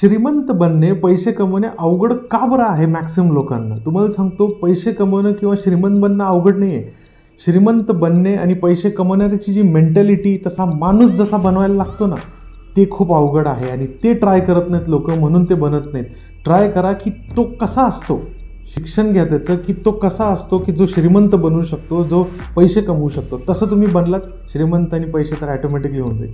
श्रीमंत बनणे पैसे कमवणे अवघड का बरं आहे मॅक्सिमम लोकांना? तुम्हाला सांगतो पैसे कमवणं किंवा श्रीमंत बनणं अवघड नाही आहे श्रीमंत बनणे आणि पैसे कमवण्याची जी मेंटॅलिटी तसा माणूस जसा बनवायला लागतो ना ते खूप अवघड आहे आणि ते ट्राय करत नाहीत लोक म्हणून ते बनत नाहीत. ट्राय करा की तो कसा असतो? शिक्षण घ्या त्याचं की तो कसा असतो की जो श्रीमंत बनवू शकतो जो पैसे कमवू शकतो. तसं तुम्ही बनलात श्रीमंत आणि पैसे तर ॲटोमॅटिकली होऊन जाईल.